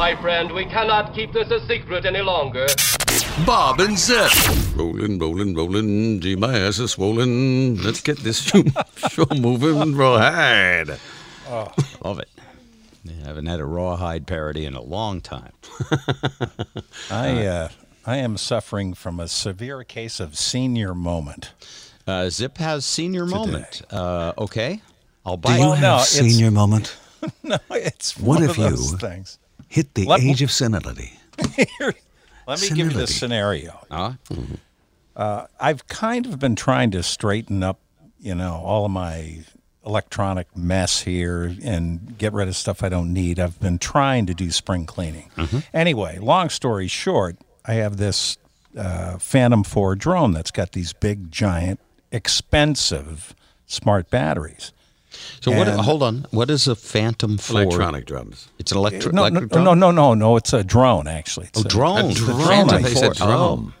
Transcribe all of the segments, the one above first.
My friend, we cannot keep this a secret any longer. Bob and Zip. Rolling, rolling, rolling. Gee, my ass is swollen. Let's get this show, show moving. Rawhide. Love it. Yeah, haven't had a rawhide parody in a long time. I uh, I am suffering from a severe case of senior moment. Uh, Zip has senior moment. Uh, okay, I'll buy. Do you Well, it. no, have it's- senior moment? No, it's What one if of those you- things. Hit the Let- age of senility. Let me give you the senility. scenario. Uh, I've kind of been trying to straighten up, you know, all of my electronic mess here and get rid of stuff I don't need. I've been trying to do spring cleaning. Anyway, long story short, I have this uh, Phantom 4 drone that's got these big, giant, expensive smart batteries. So what? Hold on. What is a Phantom for? Electronic drums. It's an electric. No, no, electric drone? no, no, no, no. It's a drone, actually. It's Oh, drone. A The drone. Phantom They said 4. drum.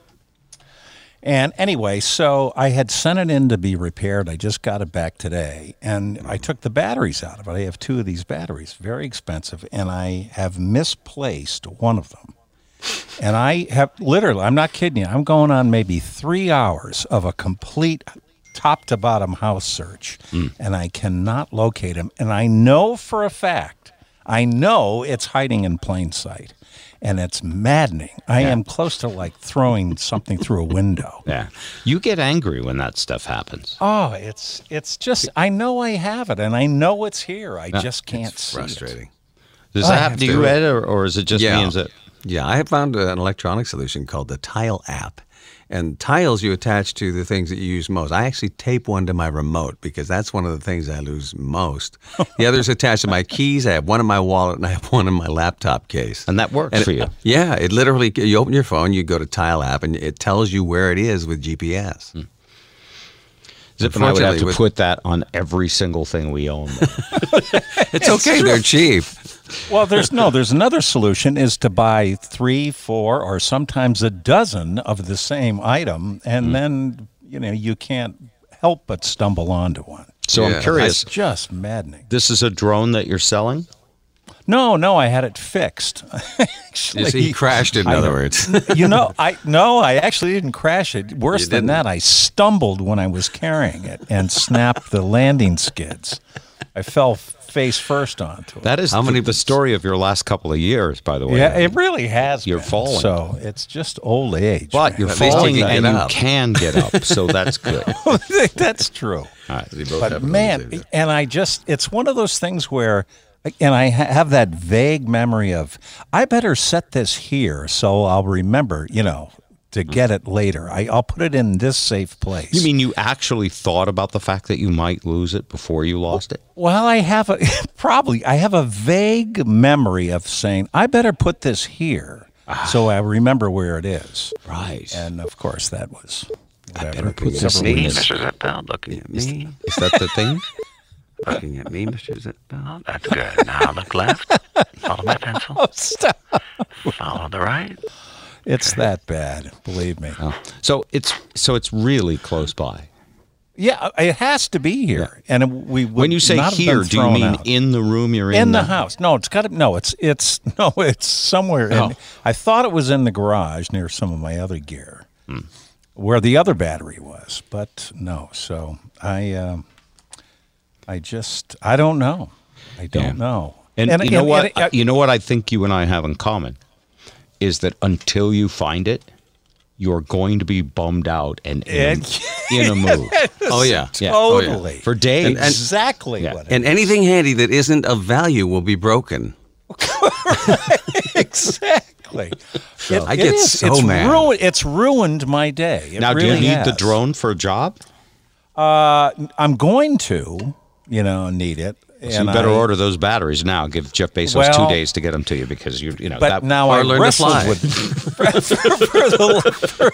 And anyway, so I had sent it in to be repaired. I just got it back today. And I mm. took the batteries out of it. I have two of these batteries, very expensive. And I have misplaced one of them. And I have literally, I'm not kidding you, I'm going on maybe three hours of a complete top to bottom house search. Hmm. And I cannot locate him. And I know for a fact, I know it's hiding in plain sight. And it's maddening. I am close to like throwing something through a window. Yeah, you get angry when that stuff happens. Oh, it's it's just I know I have it and I know it's here. I just can't see it. Frustrating. Does I that happen have to to- you, Ed, or, or is it just yeah. me and Zip? Yeah, I have found an electronic solution called the Tile app. And tiles you attach to the things that you use most. I actually tape one to my remote because that's one of the things I lose most. The other's attached to my keys. I have one in my wallet and I have one in my laptop case. And that works And for it- you. Yeah, it literally, you open your phone, you go to Tile app, and it tells you where it is with GPS. Hmm. Zip and I would have to with- put that on every single thing we own. It's okay, they're cheap. Well, there's no, there's another solution is to buy three, four, or sometimes a dozen of the same item, and Hmm. then you know you can't help but stumble onto one. So Yeah. I'm curious. It's just maddening. This is a drone that you're selling? No, no, I had it fixed. You actually, see, he crashed it, in I other words. you know, I no, I actually didn't crash it. Worse than that, I stumbled when I was carrying it and snapped the landing skids. I fell face first onto it. That is How the, many- the story of your last couple of years, by the way. yeah, it really has. You're been. falling. so it's just old age. But man. you're At least you can and get you up. can get up, so that's good. that's true. They both But have it on the man, and I just, it's one of those things where, and I have that vague memory of, I better set this here so I'll remember, you know, to get it later. I, I'll put it in this safe place. You mean you actually thought about the fact that you might lose it before you lost it? Well, I have a, probably, I have a vague memory of saying, I better put this here ah. so I remember where it is. Right. And of course, that was. Whatever. better put this Me, in. Mr. Zipbell, looking at me, Is that the thing? looking at me, Mr. Zipbell. That's good. Now look left. Follow my pencil. Oh, stop. Follow the right. It's that bad, believe me. Oh. So it's so it's really close by. Yeah, it has to be here. And we would When you say not have been here, do you mean out. in the room you're in? in the now? house? No, it's got to. No, it's it's no, it's somewhere. In, Oh. I thought it was in the garage near some of my other gear, Hmm. where the other battery was, but no. So I, um, I just I don't know. I don't Yeah. know. And, you know and- what? and- you know what I think you and I have in common is that until you find it, you're going to be bummed out and in, And- in a mood. Oh, yeah. Yeah. Oh, yeah. totally For days. And- and- exactly Yeah. what it And anything handy that isn't of value will be broken. exactly. It- I get is. so it's mad. Ruined, it's ruined my day. It now, do you really need the drone for a job? Uh, I'm going to, you know, need it. So you better I- order those batteries now. Give Jeff Bezos Well- two days to get them to you because you, you know. But that, now I learn to wrestled fly. with for, for- the,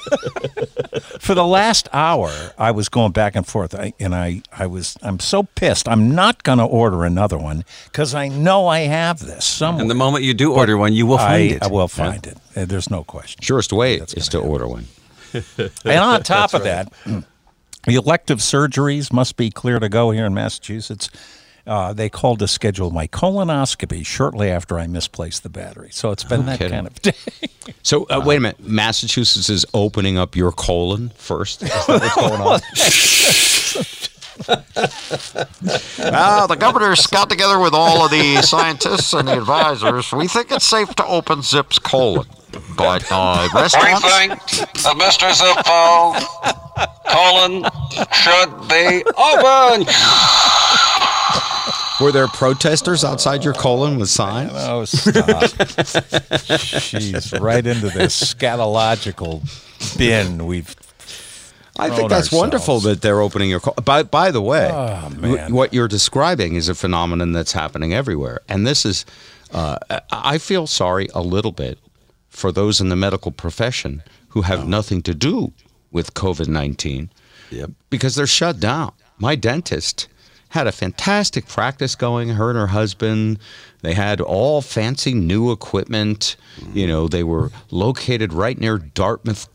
for, for the last hour. I was going back and forth, I, and I, I was, I'm so pissed. I'm not going to order another one because I know I have this somewhere. And the moment you do order one, you will I, find it. I will find it. Uh, There's no question. surest way is to order one. And on top of that, the elective surgeries must be clear to go here in Massachusetts. Uh, they called to schedule my colonoscopy shortly after I misplaced the battery. So it's been that kidding. kind of day. So uh, wait a minute. Massachusetts is opening up your colon first. Is that what's going on? Uh, the governor's got together with all of the scientists and the advisors. We think it's safe to open Zip's colon. But uh, restaurants. that Mr. Zippo colon should be open. Were there protesters outside your colon with signs? Oh, stop. Jeez, right into this scatological bin we've I think that's wonderful that they're opening your. Co- by by the way, Oh, man. what you're describing is a phenomenon that's happening everywhere, and this is. Uh, I- feel sorry a little bit for those in the medical profession who have nothing to do with COVID nineteen, Yep. because they're shut down. My dentist had a fantastic practice going. Her and her husband, they had all fancy new equipment. You know, they were located right near Dartmouth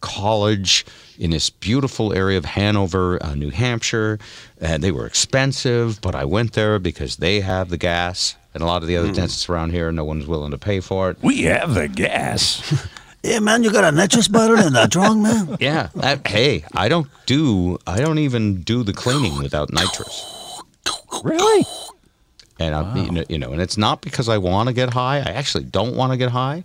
College in this beautiful area of Hanover, uh, New Hampshire. And they were expensive, but I went there because they have the gas. And a lot of the other dentists around here, no one's willing to pay for it. We have the gas. Hey, man, you got a nitrous bottle in that trunk, man? Yeah. I- hey, I don't do, I don't even do the cleaning without nitrous. really? And I, you, know, you know, and it's not because I want to get high. I actually don't want to get high.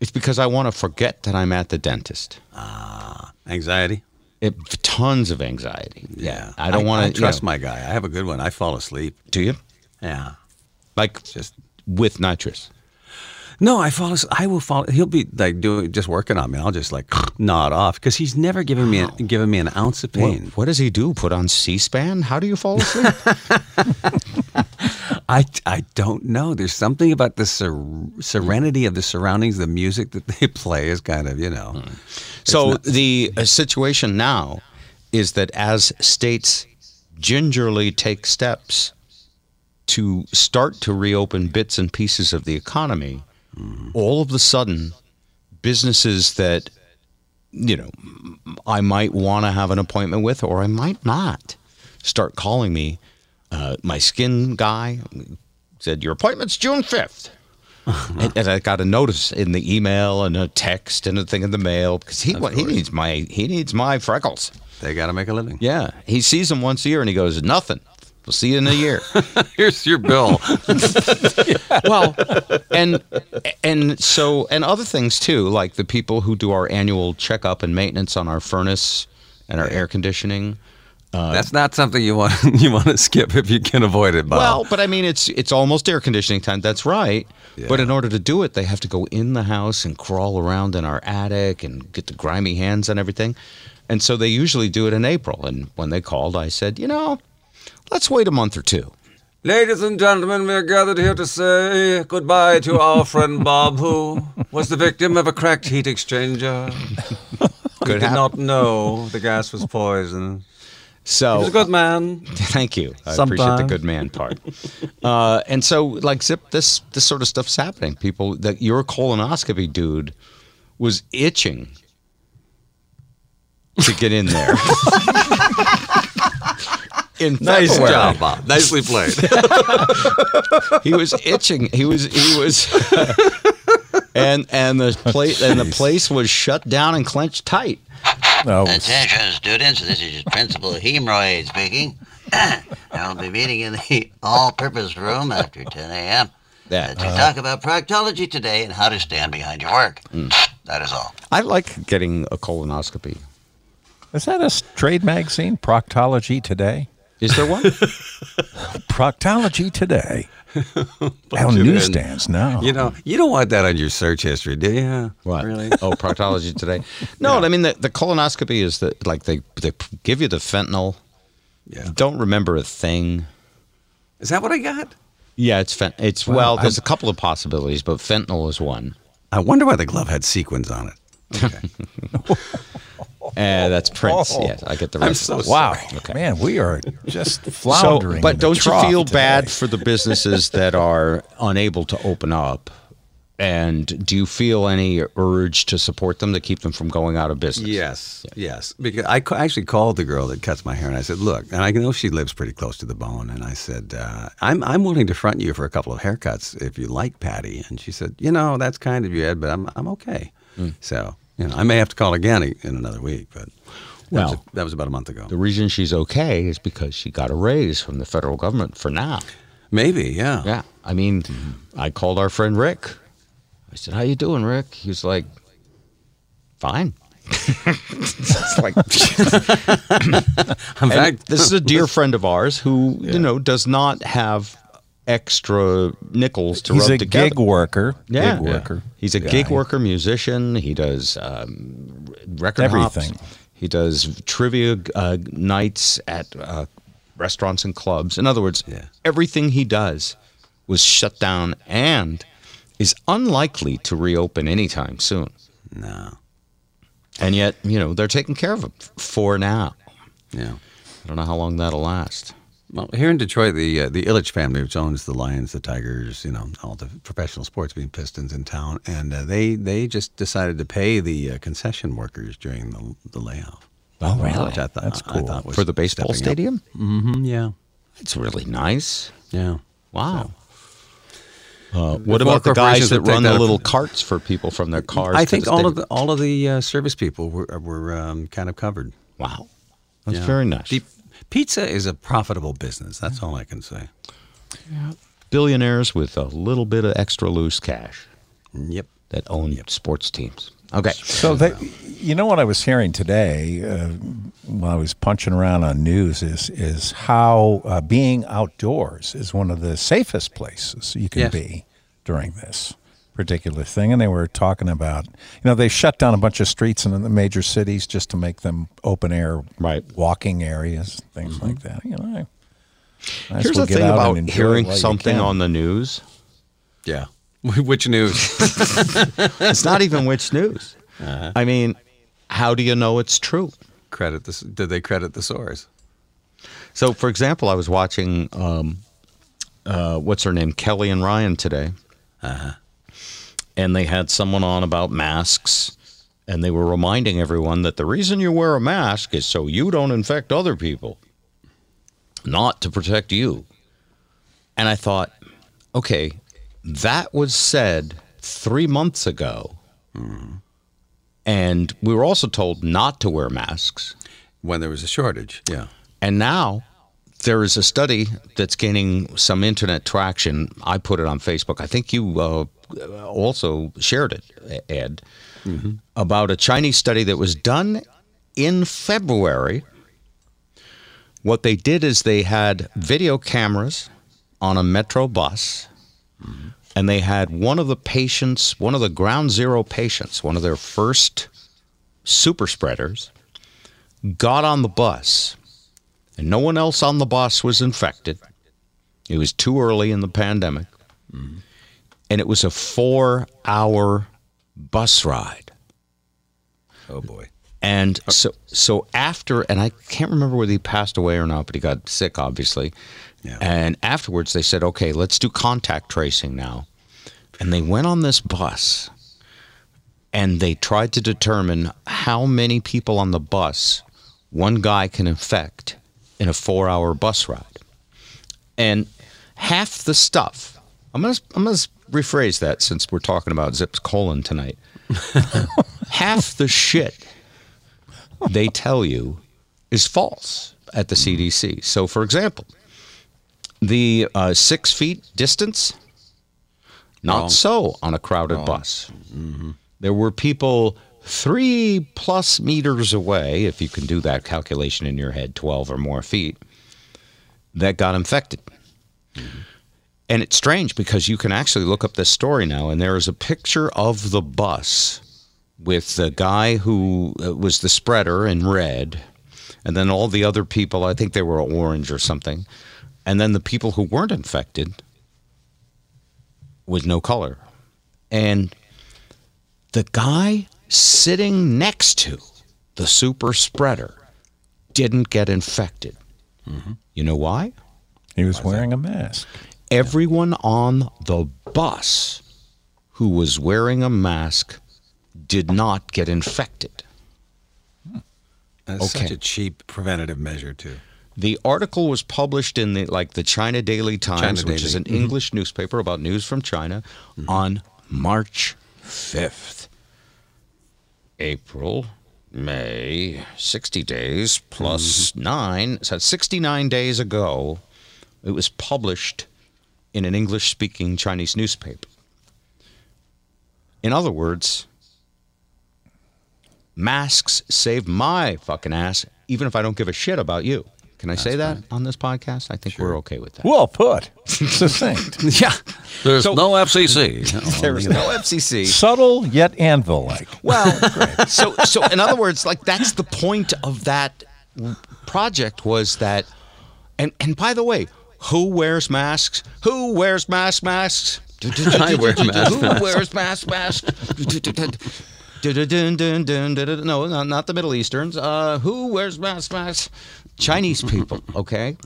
It's because I want to forget that I'm at the dentist. Ah. Anxiety. It, tons of anxiety. Yeah, I don't want to trust my guy. I have a good one. I fall asleep. Do you? Yeah. Like Just with nitrous. No, I fall. I will fall. He'll be like doing just working on me. I'll just like nod off because he's never given me an, given me an ounce of What, pain. what does he do? Put on C-SPAN? How do you fall asleep? I, I don't know. There's something about the ser- serenity of the surroundings, the music that they play is kind of you know. so not- the uh, situation now is that as states gingerly take steps to start to reopen bits and pieces of the economy, all of a sudden, businesses that you know I might want to have an appointment with, or I might not, start calling me. Uh, my skin guy said your appointment's June fifth. and, and I got a notice in the email and a text and a thing in the mail because he he needs my he needs my freckles. They got to make a living. Yeah, he sees them once a year and he goes nothing. We'll see you in a year. Here's your bill. well, and and so and other things too, like the people who do our annual checkup and maintenance on our furnace and our air conditioning. Uh, That's not something you want you want to skip if you can avoid it, Bob. Well, but I mean, it's it's almost air conditioning time. That's right. But in order to do it, they have to go in the house and crawl around in our attic and get the grimy hands and everything. And so they usually do it in April. And when they called, I said, you know, let's wait a month or two. Ladies and gentlemen, we are gathered here to say goodbye to our friend Bob, who was the victim of a cracked heat exchanger. Could did hap- not know the gas was poison. So He was a good man. Thank you. I appreciate the good man part. uh, and so, like, zip, this this sort of stuff's happening. People that your colonoscopy dude was itching to get in there. In Nice February. job, Bob. Nicely played. He was itching. He was he was. and and the place and the place was shut down and clenched tight. No, Attention, students. This is just Principal Hemorrhoid speaking. I'll be meeting in the all-purpose room after 10 a.m. Yeah. uh, to talk about proctology today and how to stand behind your work. That is all. I like getting a colonoscopy. is that a trade magazine? Proctology Today. Is there one? Proctology Today. You newsstands now. You know, you don't want that on your search history, do you? What? Really? Oh, proctology today. No, I mean the, the colonoscopy is that like they they give you the fentanyl. Yeah. Don't remember a thing. Is that what I got? Yeah, it's fent- it's well. There's a couple of possibilities, but fentanyl is one. I wonder why the glove had sequins on it. Uh, that's Prince. Oh. Yes, I get the I'm rest. so wow, Okay. man, we are just floundering. in but the don't you trough feel today. bad for the businesses that are unable to open up And do you feel any urge to support them to keep them from going out of business? Yes, yes. Because I ca- actually called the girl that cuts my hair, and I said, "Look," and I know she lives pretty close to the bone, and I said, uh, "I'm I'm willing to front you for a couple of haircuts if you like, Patty." And she said, "You know, that's kind of you, Ed, but I'm I'm okay." So you know, I may have to call again in another week, but that, was, Well, that was about a month ago. The reason she's okay is because she got a raise from the federal government for now. Maybe, yeah. Yeah. I mean, I called our friend Rick. I said, "How you doing, Rick?" He was like, "Fine." it's like In fact, this is a dear friend of ours who, you know, does not have extra nickels to He's rub a together. gig worker. Yeah. Gig worker. He's a gig worker, musician. He does um, record Everything. hops. He does trivia uh, nights at uh, restaurants and clubs. In other words, Yeah. everything he does was shut down and is unlikely to reopen anytime soon. no, And yet, you know, they're taking care of him for now. yeah. I don't know how long that'll last. Well, here in Detroit, the uh, the Ilitch family, which owns the Lions, the Tigers, you know, all the professional sports being Pistons in town, and uh, they they just decided to pay the uh, concession workers during the the layoff. Oh, really? Which I thought, That's I cool. thought was For the baseball stadium? Mm-hmm, yeah, It's really nice. yeah. Wow. Uh, what about the guys that would take run the little carts for people from their cars? I to think the all of the all of the uh, service people were were um, kind of covered. Wow. That's Yeah. very nice. Deep, pizza is a profitable business. That's all I can say. Yeah. Billionaires with a little bit of extra loose cash Yep. that own sports teams. Okay. So they, you know what I was hearing today uh, while I was punching around on news is is how uh, being outdoors is one of the safest places you can Yes. be during this particular thing. And they were talking about, you know, they shut down a bunch of streets in the major cities just to make them open air Right. walking areas, things like that. You know, I, might as Here's well the thing about hearing something on the news. Yeah. Which news? It's not even which news. I mean, how do you know it's true? credit this? Did they credit the source? So, for example, I was watching um, uh, what's her name, Kelly and Ryan today, and they had someone on about masks, and they were reminding everyone that the reason you wear a mask is so you don't infect other people, not to protect you. And I thought, okay, that was said three months ago. And we were also told not to wear masks. When there was a shortage. Yeah. And now there is a study that's gaining some internet traction. I put it on Facebook. I think you uh, also shared it, Ed, about a Chinese study that was done in February. What they did is they had video cameras on a metro bus, and they had one of the patients, one of the ground zero patients, one of their first super spreaders, got on the bus, and no one else on the bus was infected. It was too early in the pandemic. And it was a four hour bus ride. Oh boy. And so, so after, and I can't remember whether he passed away or not, but he got sick, obviously. Yeah. And afterwards, they said, okay, let's do contact tracing now. And they went on this bus and they tried to determine how many people on the bus one guy can infect in a four hour bus ride. And half the stuff, I'm going to I'm gonna rephrase that since we're talking about Zips colon tonight. half the shit they tell you is false at the CDC. So, for example, the uh, six feet distance, not Wrong. so on a crowded bus. There were people three plus meters away, if you can do that calculation in your head, 12 or more feet, that got infected. And it's strange because you can actually look up this story now, and there is a picture of the bus with the guy who uh, was the spreader in red, and then all the other people, I think they were orange or something, and then the people who weren't infected with no color. And the guy sitting next to the super spreader didn't get infected. Mm-hmm. You know why? He was wearing a mask. everyone on the bus who was wearing a mask did not get infected. That's such a cheap preventative measure too. The article was published in the like the China Daily Times, China which is Daily. an mm-hmm. English newspaper about news from China, mm-hmm. on March 5th. April, May, 60 days plus mm-hmm. 9, so 69 days ago, it was published in an English speaking Chinese newspaper. In other words, masks save my fucking ass, even if I don't give a shit about you. Can I say that on this podcast? I think we're okay with that. Well put. Succinct. Yeah, There's So- no FCC. There is no FCC. Subtle yet anvil like. Well, so so in other words, like that's the point of that project was that, and and by the way, who wears masks? Who wears mask masks? I wear mask Who wears mask masks? No, not, not the Middle Easterns. Uh, who wears mask masks? Chinese people, okay,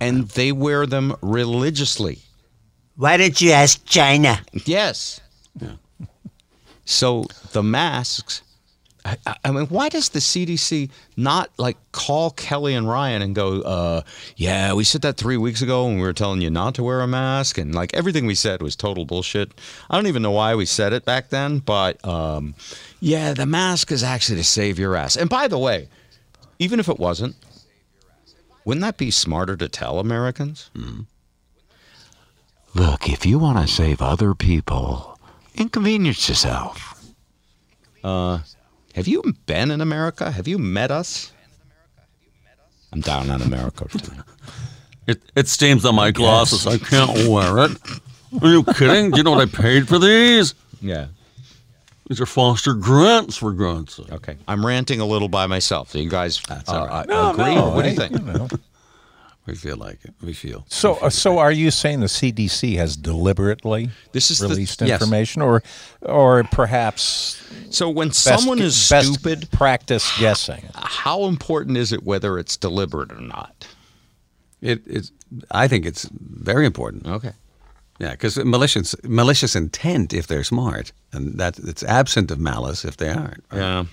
and they wear them religiously. Why don't you ask China? Yes. So the masks. I, I- I mean, why does the CDC not like call Kelly and Ryan and go, uh, "Yeah, we said that three weeks ago, and we were telling you not to wear a mask, and like everything we said was total bullshit." I don't even know why we said it back then, but um, yeah, the mask is actually to save your ass. And by the way, even if it wasn't, wouldn't that be smarter to tell Americans? Hmm. Look, if you want to save other people, inconvenience yourself. Uh, have you been in America? Have you met us? I'm down on America. It, it steams on my glasses. I can't wear it. Are you kidding? Do you know what I paid for these? yeah. These are Foster Grants, for God's sake. Okay. I'm ranting a little by myself. Do you guys uh, all right. uh, agree? no, what do you think? you know. We feel like it. We feel. So, uh, so are you saying the CDC has deliberately This is the- released yes. information, or, or perhaps So when best- someone is best stupid, practice guessing? how important is it whether it's deliberate or not? It, it's. I think it's very important. Okay. Yeah, because malicious malicious intent if they're smart, and that it's absent of malice if they aren't. right? Yeah.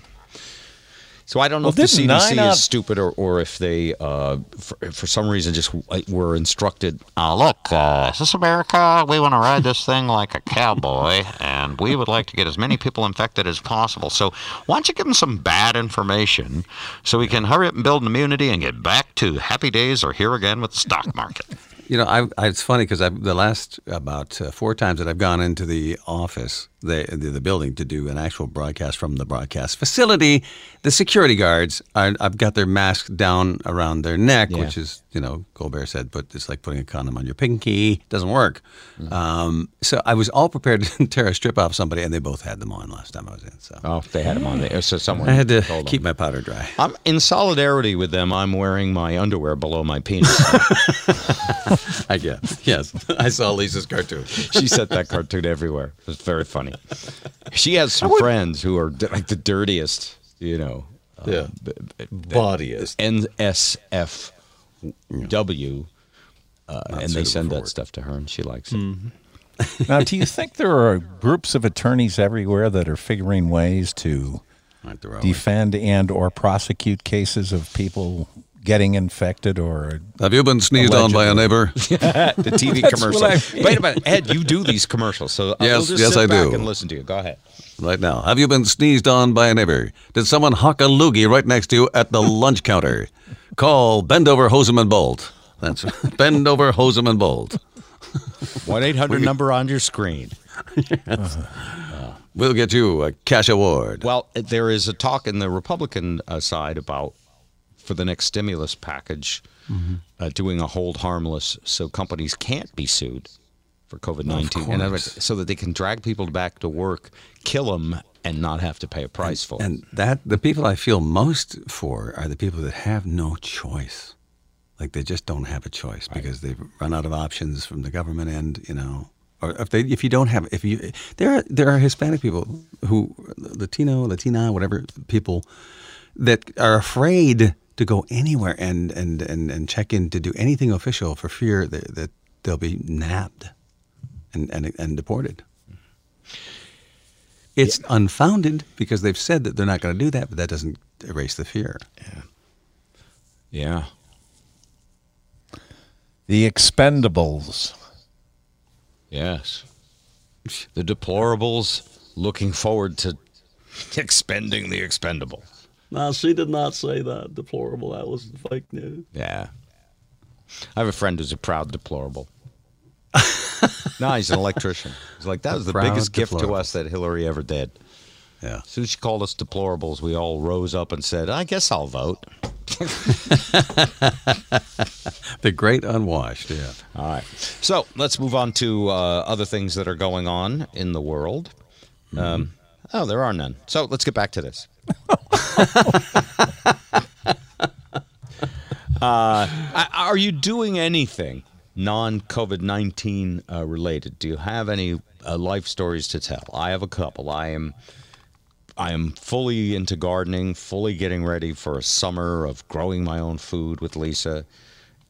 So I don't know Well, if the didn't CDC out- is stupid or, or if they, uh, for, for some reason, just uh, were instructed. Uh, look, uh, is this America? We want to ride this thing like a cowboy, and we would like to get as many people infected as possible. So why don't you give them some bad information so we can hurry up and build an immunity and get back to happy days or here again with the stock market? You know, I, I, it's funny because the last about uh, four times that I've gone into the office, the, the the building to do an actual broadcast from the broadcast facility, the security guards, are, I've got their mask down around their neck, Yeah. which is, you know, Colbert said, but it's like putting a condom on your pinky. Doesn't work. Um, so I was all prepared to tear a strip off somebody, and they both had them on last time I was in. So Oh, they had them on there. So someone I had to them. keep my powder dry. I'm in solidarity with them. I'm wearing my underwear below my penis. I guess. Yes. I saw Lisa's cartoon. she sent that cartoon everywhere. It was very funny. She has some friends who are like the dirtiest, you know, Yeah. Bodyist. NSFW, uh, and they send that stuff to her, and she likes it. Now, do you think there are groups of attorneys everywhere that are figuring ways to Aren't there always? defend and or prosecute cases of people getting infected or Have you been sneezed on by a neighbor? The TV commercial. I mean. Wait a minute, Ed, you do these commercials, so I'll Yes, just yes, sit I back do. and listen to you. Go ahead. Right now. Have you been sneezed on by a neighbor? Did someone huck a loogie right next to you at the lunch counter? Call Bend Over Hosem and Bolt. That's Bend Over Hosem and Bolt. One eight hundred number on your screen. Yes, We'll get you a cash award. Well, there is a talk in the Republican uh, side about for the next stimulus package uh, doing a hold harmless so companies can't be sued for COVID nineteen, and other- so that they can drag people back to work, kill them, and not have to pay a price for it. And that the people I feel most for are the people that have no choice. Like they just don't have a choice because they've run out of options from the government and, you know. Or if they if you don't have if you there are there are Hispanic people who Latino, Latina, whatever people that are afraid to go anywhere and and and, and check in to do anything official for fear that, that they'll be nabbed and, and and deported. It's unfounded because they've said that they're not going to do that, but that doesn't erase the fear. Yeah. Yeah. The Expendables. Yes. The deplorables looking forward to expending the expendable. No, she did not say that. Deplorable. That was fake news. Yeah. I have a friend who's a proud deplorable. no, he's an electrician. He's like, that was the Proud biggest gift to us that Hillary ever did. Yeah. As soon as she called us deplorables, we all rose up and said, I guess I'll vote. The great unwashed, yeah. All right. So let's move on to uh, other things that are going on in the world. Um, oh, there are none. So let's get back to this. uh, are you doing anything non COVID 19 uh, related? Do you have any uh, life stories to tell? I have a couple. I am. I am fully into gardening, fully getting ready for a summer of growing my own food with Lisa,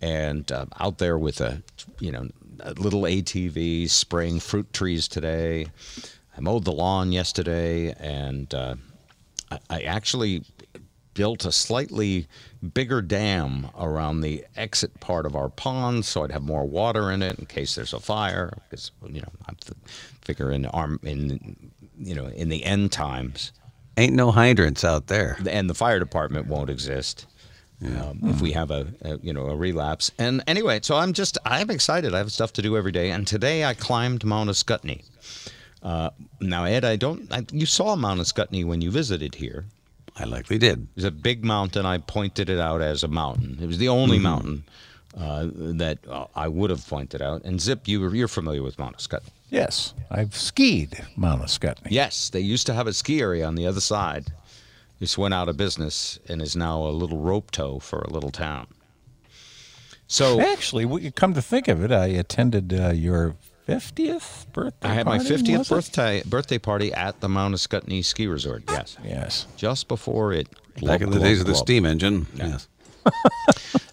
and uh, out there with a, you know, a little ATV, spraying fruit trees today. I mowed the lawn yesterday, and uh, I, actually built a slightly bigger dam around the exit part of our pond, so I'd have more water in it in case there's a fire. Because you know, I figure in arm in you know in the end times Ain't no hydrants out there. and the fire department won't exist um, if we have a, a you know a relapse. And anyway, so I'm just I'm excited. I have stuff to do every day, and today I climbed Mount Ascutney. Uh, now, Ed, I don't. I, you saw Mount Ascutney when you visited here. I likely did. It was a big mountain. I pointed it out as a mountain. It was the only Mm-hmm. mountain uh, that uh, I would have pointed out. And Zip, you were, you're familiar with Mount Ascutney. Yes, I've skied Mount Ascutney. Yes, they used to have a ski area on the other side. This went out of business and is now a little rope tow for a little town. So Actually, come to think of it, I attended uh, your 50th birthday I had my party, 50th was it? birthday birthday party at the Mount Ascutney Ski Resort. Yes, Yes. just before it. Back in the glub, days of the glub. steam engine. Yes.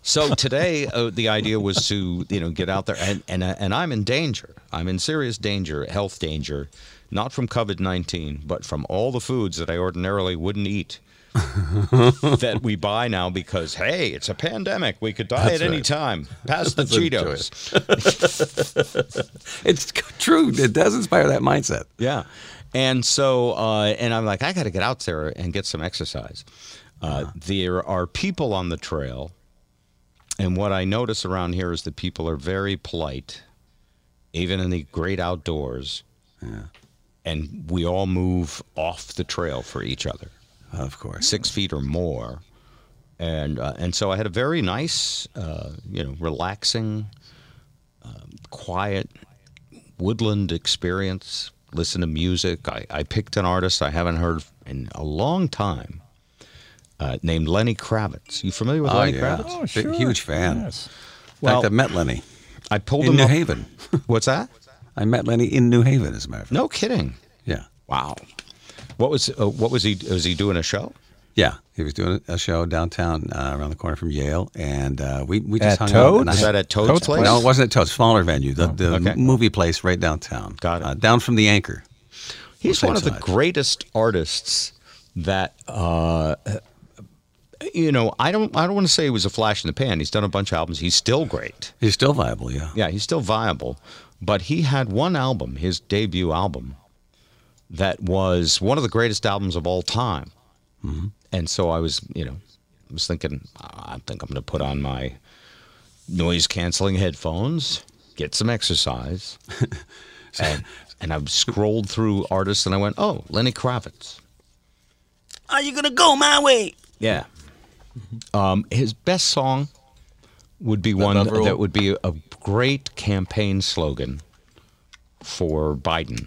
So today, uh, the idea was to you know get out there, and and uh, and I'm in danger. I'm in serious danger, health danger, not from COVID nineteen, but from all the foods that I ordinarily wouldn't eat. that we buy now because hey, it's a pandemic. We could die That's at any time. Pass the Cheetos. It's true. It does inspire that mindset. Yeah. And so, uh, and I'm like, I got to get out there and get some exercise. Uh, There are people on the trail. And what I notice around here is that people are very polite, even in the great outdoors. And we all move off the trail for each other, Of course. six feet or more. And, uh, and so I had a very nice, uh, you know, relaxing, um, quiet woodland experience, listen to music. I, I picked an artist I haven't heard in a long time uh, named Lenny Kravitz. You familiar with Oh, Lenny yeah. Kravitz? Oh, Big- sure. huge fan. Yes. In fact, I met Lenny I pulled in him New up. Haven. What's that? I met Lenny in New Haven, as a matter of fact. No kidding. Yeah. Wow. What was uh, what was he was he doing a show? Yeah. He was doing a show downtown uh, around the corner from Yale. And uh, we, we just At hung out. and Toad's? I Is that at Toad's, Toad's place? No, it wasn't at Toad's. Smaller venue. The, the okay. movie place right downtown. Got it. Uh, down from the Anchor. He's Same one of the greatest artists that uh, you know. I don't I don't want to say he was a flash in the pan. He's done a bunch of albums. He's still great. He's still viable, yeah. Yeah, he's still viable. But he had one album, his debut album, that was one of the greatest albums of all time. And so I was, you know, I was thinking, I think I'm going to put on my noise canceling headphones, get some exercise. and, and I scrolled through artists and I went, oh, Lenny Kravitz. Are you gonna go my way? Yeah. Um, his best song would be one Love that would be a great campaign slogan for Biden.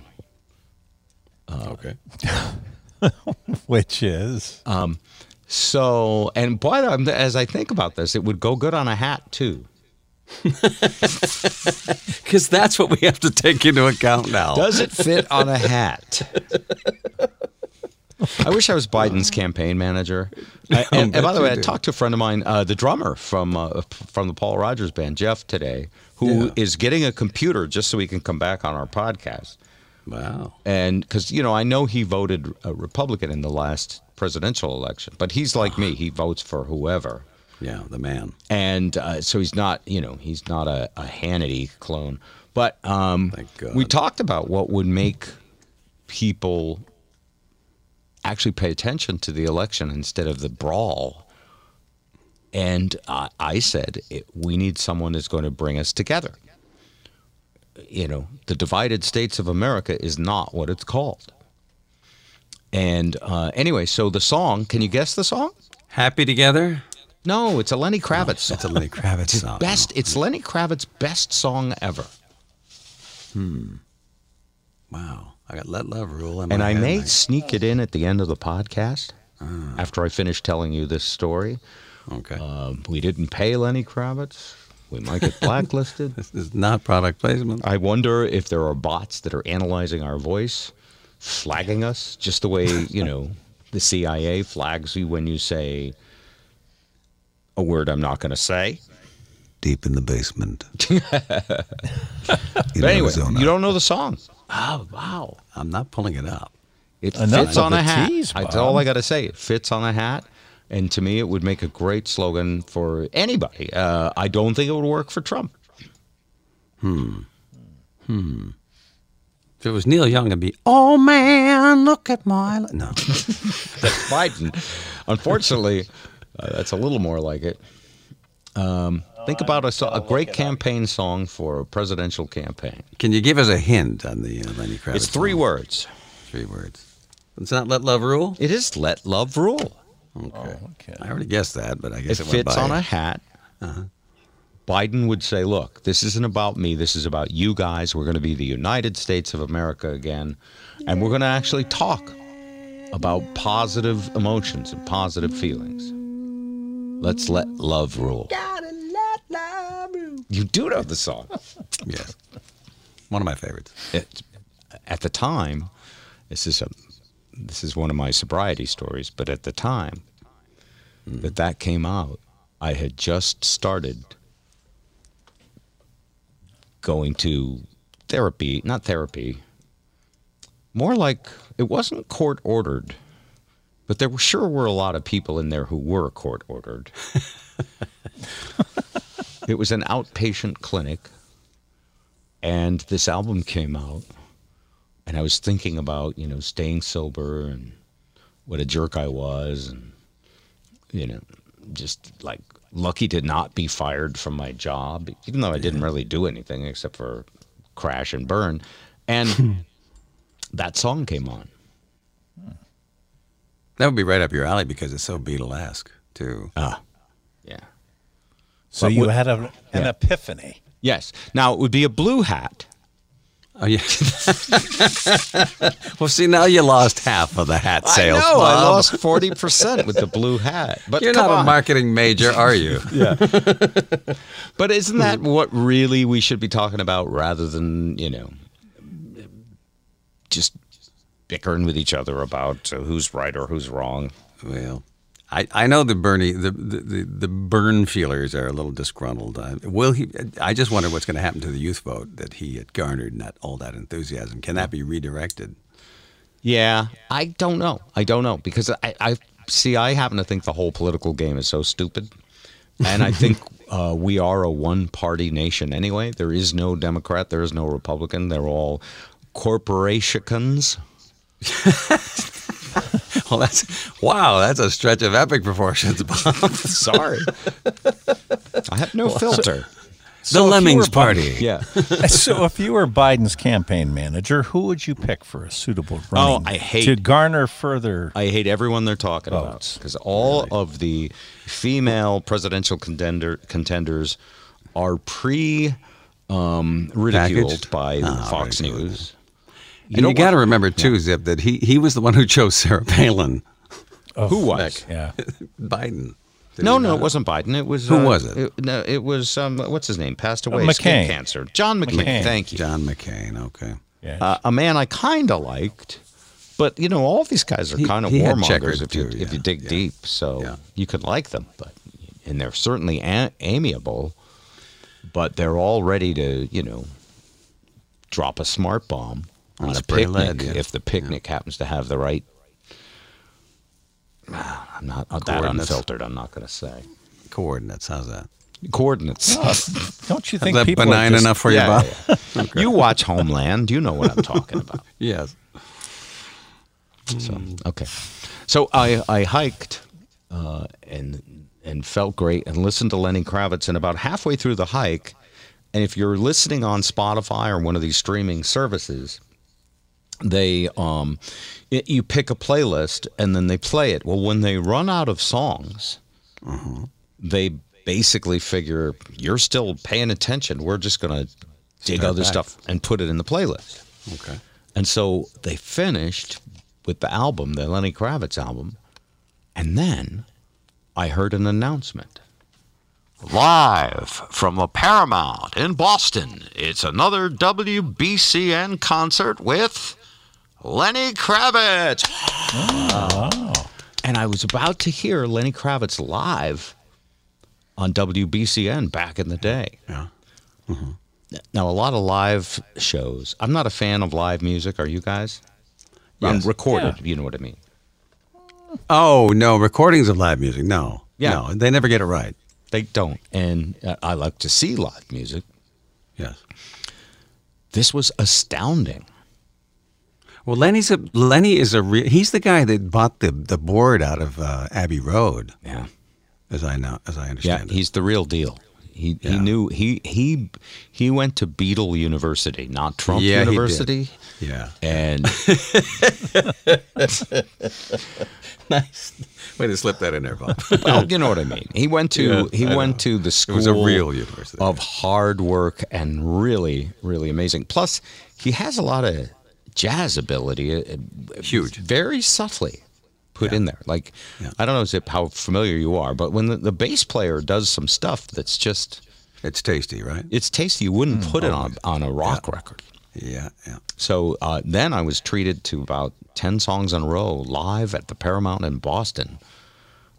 Okay. Which is So, and boy, as I think about this, it would go good on a hat too. Because that's what we have to take into account now. Does it fit on a hat? I wish I was Biden's campaign manager. I, and, and by the way, I talked to a friend of mine, uh, the drummer from uh, from the Paul Rodgers band, Jeff, today, who is Yeah. getting a computer just so he can come back on our podcast. Wow. and because you know I know he voted a Republican in the last presidential election, but he's like me; he votes for whoever, Yeah, the man. and uh, so he's not you know he's not a, a Hannity clone. But um, we talked about what would make people actually pay attention to the election instead of the brawl. And uh, I said, it, we need someone that's going to bring us together. You know, the divided states of America is not what it's called. And uh, anyway, so the song, can you guess the song? Happy together? No, it's a Lenny Kravitz song. It's a Lenny Kravitz song. best. It's Lenny Kravitz's best song ever. Hmm. Wow. I got Let Love Rule And I may sneak it in at the end of the podcast after I finish telling you this story. Okay. Um, we didn't pay Lenny Kravitz. We might get blacklisted. this is not product placement. I wonder if there are bots that are analyzing our voice, flagging us, just the way, you know, the CIA flags you when you say a word I'm not going to say. Deep in the basement. But anyway, you don't know the song. Oh, wow. I'm not pulling it up. It Enough fits on the a hat. tease, That's Bob. all I got to say. It fits on a hat. And to me, it would make a great slogan for anybody. Uh, I don't think it would work for Trump. Hmm. Hmm. If it was Neil Young, it'd be, oh man, look at my. li-" No. That's Biden. Unfortunately, uh, that's a little more like it. Um, think about a, a great campaign song for a presidential campaign. Can you give us a hint on the uh, Lenny Kravitz? It's three song? words. Three words. It's not Let Love Rule? It is "Let Love Rule." Okay. Oh, okay. I already guessed that, but I guess it, went fits by. on a hat. Uh-huh. Biden would say, "Look, this isn't about me. This is about you guys. We're going to be the United States of America again, and we're going to actually talk about positive emotions and positive feelings. Let's let love rule." You do know the song. Yes. One of my favorites. it, at the time, this is a this is one of my sobriety stories. But at the time Mm-hmm. that that came out, I had just started going to therapy, not therapy, more like it wasn't court ordered, but there were, sure were a lot of people in there who were court ordered. it was an outpatient clinic and this album came out and i was thinking about you know staying sober and what a jerk i was and you know just like lucky to not be fired from my job even though i didn't really do anything except for crash and burn and that song came on That would be right up your alley because it's so Beatle-esque, too. ah yeah So But you what- had a, an Yeah. epiphany. yes now it would be a blue hat Oh, yeah. well, see, now you lost half of the hat sales. I know. I lost forty percent with the blue hat. But You're not a marketing major, are you? Yeah. but isn't that hmm. what really we should be talking about rather than, you know, just bickering with each other about who's right or who's wrong? Well, I, I know the Bernie the, the, the, burn feelers are a little disgruntled. Uh, will he? I just wonder what's going to happen to the youth vote that he had garnered and that all that enthusiasm. Can that be redirected? Yeah, I don't know. I don't know because I, I see. I happen to think the whole political game is so stupid, and I think uh, we are a one-party nation anyway. There is no Democrat. There is no Republican. They're all corporations. Well, that's wow. That's a stretch of epic proportions, Bob. Sorry, I have no filter. the if Lemmings Party. Yeah. so if you were Biden's campaign manager, who would you pick for a suitable running Oh, I hate- to garner further? I hate everyone they're talking about because all of the female presidential contender contenders are pre um, ridiculed Packaged? by Ah, Fox ridiculed. News. And you got to remember too, Zip, that he he was the one who chose Sarah Palin. Who was? yeah. Biden. Did No, no, it wasn't Biden. It was Who uh, was it? No, it was um, what's his name? Passed away, McCain. skin cancer. John McCain. McCain. Thank you. John McCain. Okay. Yeah. Uh, a man I kind of liked, but you know, all these guys are kind of warmongers if you too, if you dig yeah. deep. So Yeah. you could like them, but and they're certainly a- amiable, but they're all ready to you know drop a smart bomb. On a picnic lead, yeah. if the picnic happens to have the right. I'm not uh, that unfiltered. I'm not going to say Coordinates. How's that? coordinates. Don't you Is think that people are benign just- enough for Yeah, you, Bob? yeah. You watch Homeland. You know what I'm talking about. Yes. So okay, so I I hiked uh, and and felt great and listened to Lenny Kravitz and about halfway through the hike, and if you're listening on Spotify or one of these streaming services, they um y- you pick a playlist and then they play it. Well, when they run out of songs, they basically figure you're still paying attention. We're just gonna dig other back. stuff and put it in the playlist. Okay. And so they finished with the album, the Lenny Kravitz album. And then I heard an announcement. Live from the Paramount in Boston, it's another WBCN concert with Lenny Kravitz. And I was about to hear Lenny Kravitz live on WBCN back in the day. Yeah. Now, a lot of live shows. I'm not a fan of live music. Are you guys? Um, Yes. recorded. You know what I mean. Oh no, recordings of live music. No. Yeah. No, they never get it right. They don't. And uh, I like to see live music. Yes. This was astounding. Well, Lenny's a Lenny is a re- he's the guy that bought the the board out of uh, Abbey Road, Yeah. as I know, as I Yeah, understand it. he's the real deal. He he knew he he he went to Beatle University, not Trump Yeah, he did. University. Yeah. And Nice. Way to slip that in there, Bob. well, you know what I mean. He went to Yeah, he I went know. to the school It was a real university. of hard work and really really amazing. Plus, he has a lot of jazz ability. uh, Huge. very subtly put Yeah. in there. Like Yeah. I don't know Zip how familiar you are, but when the, the bass player does some stuff that's just It's tasty, right? it's tasty. You wouldn't put it on on a rock record. Yeah, yeah. So uh, then I was treated to about 10 songs in a row live at the Paramount in Boston.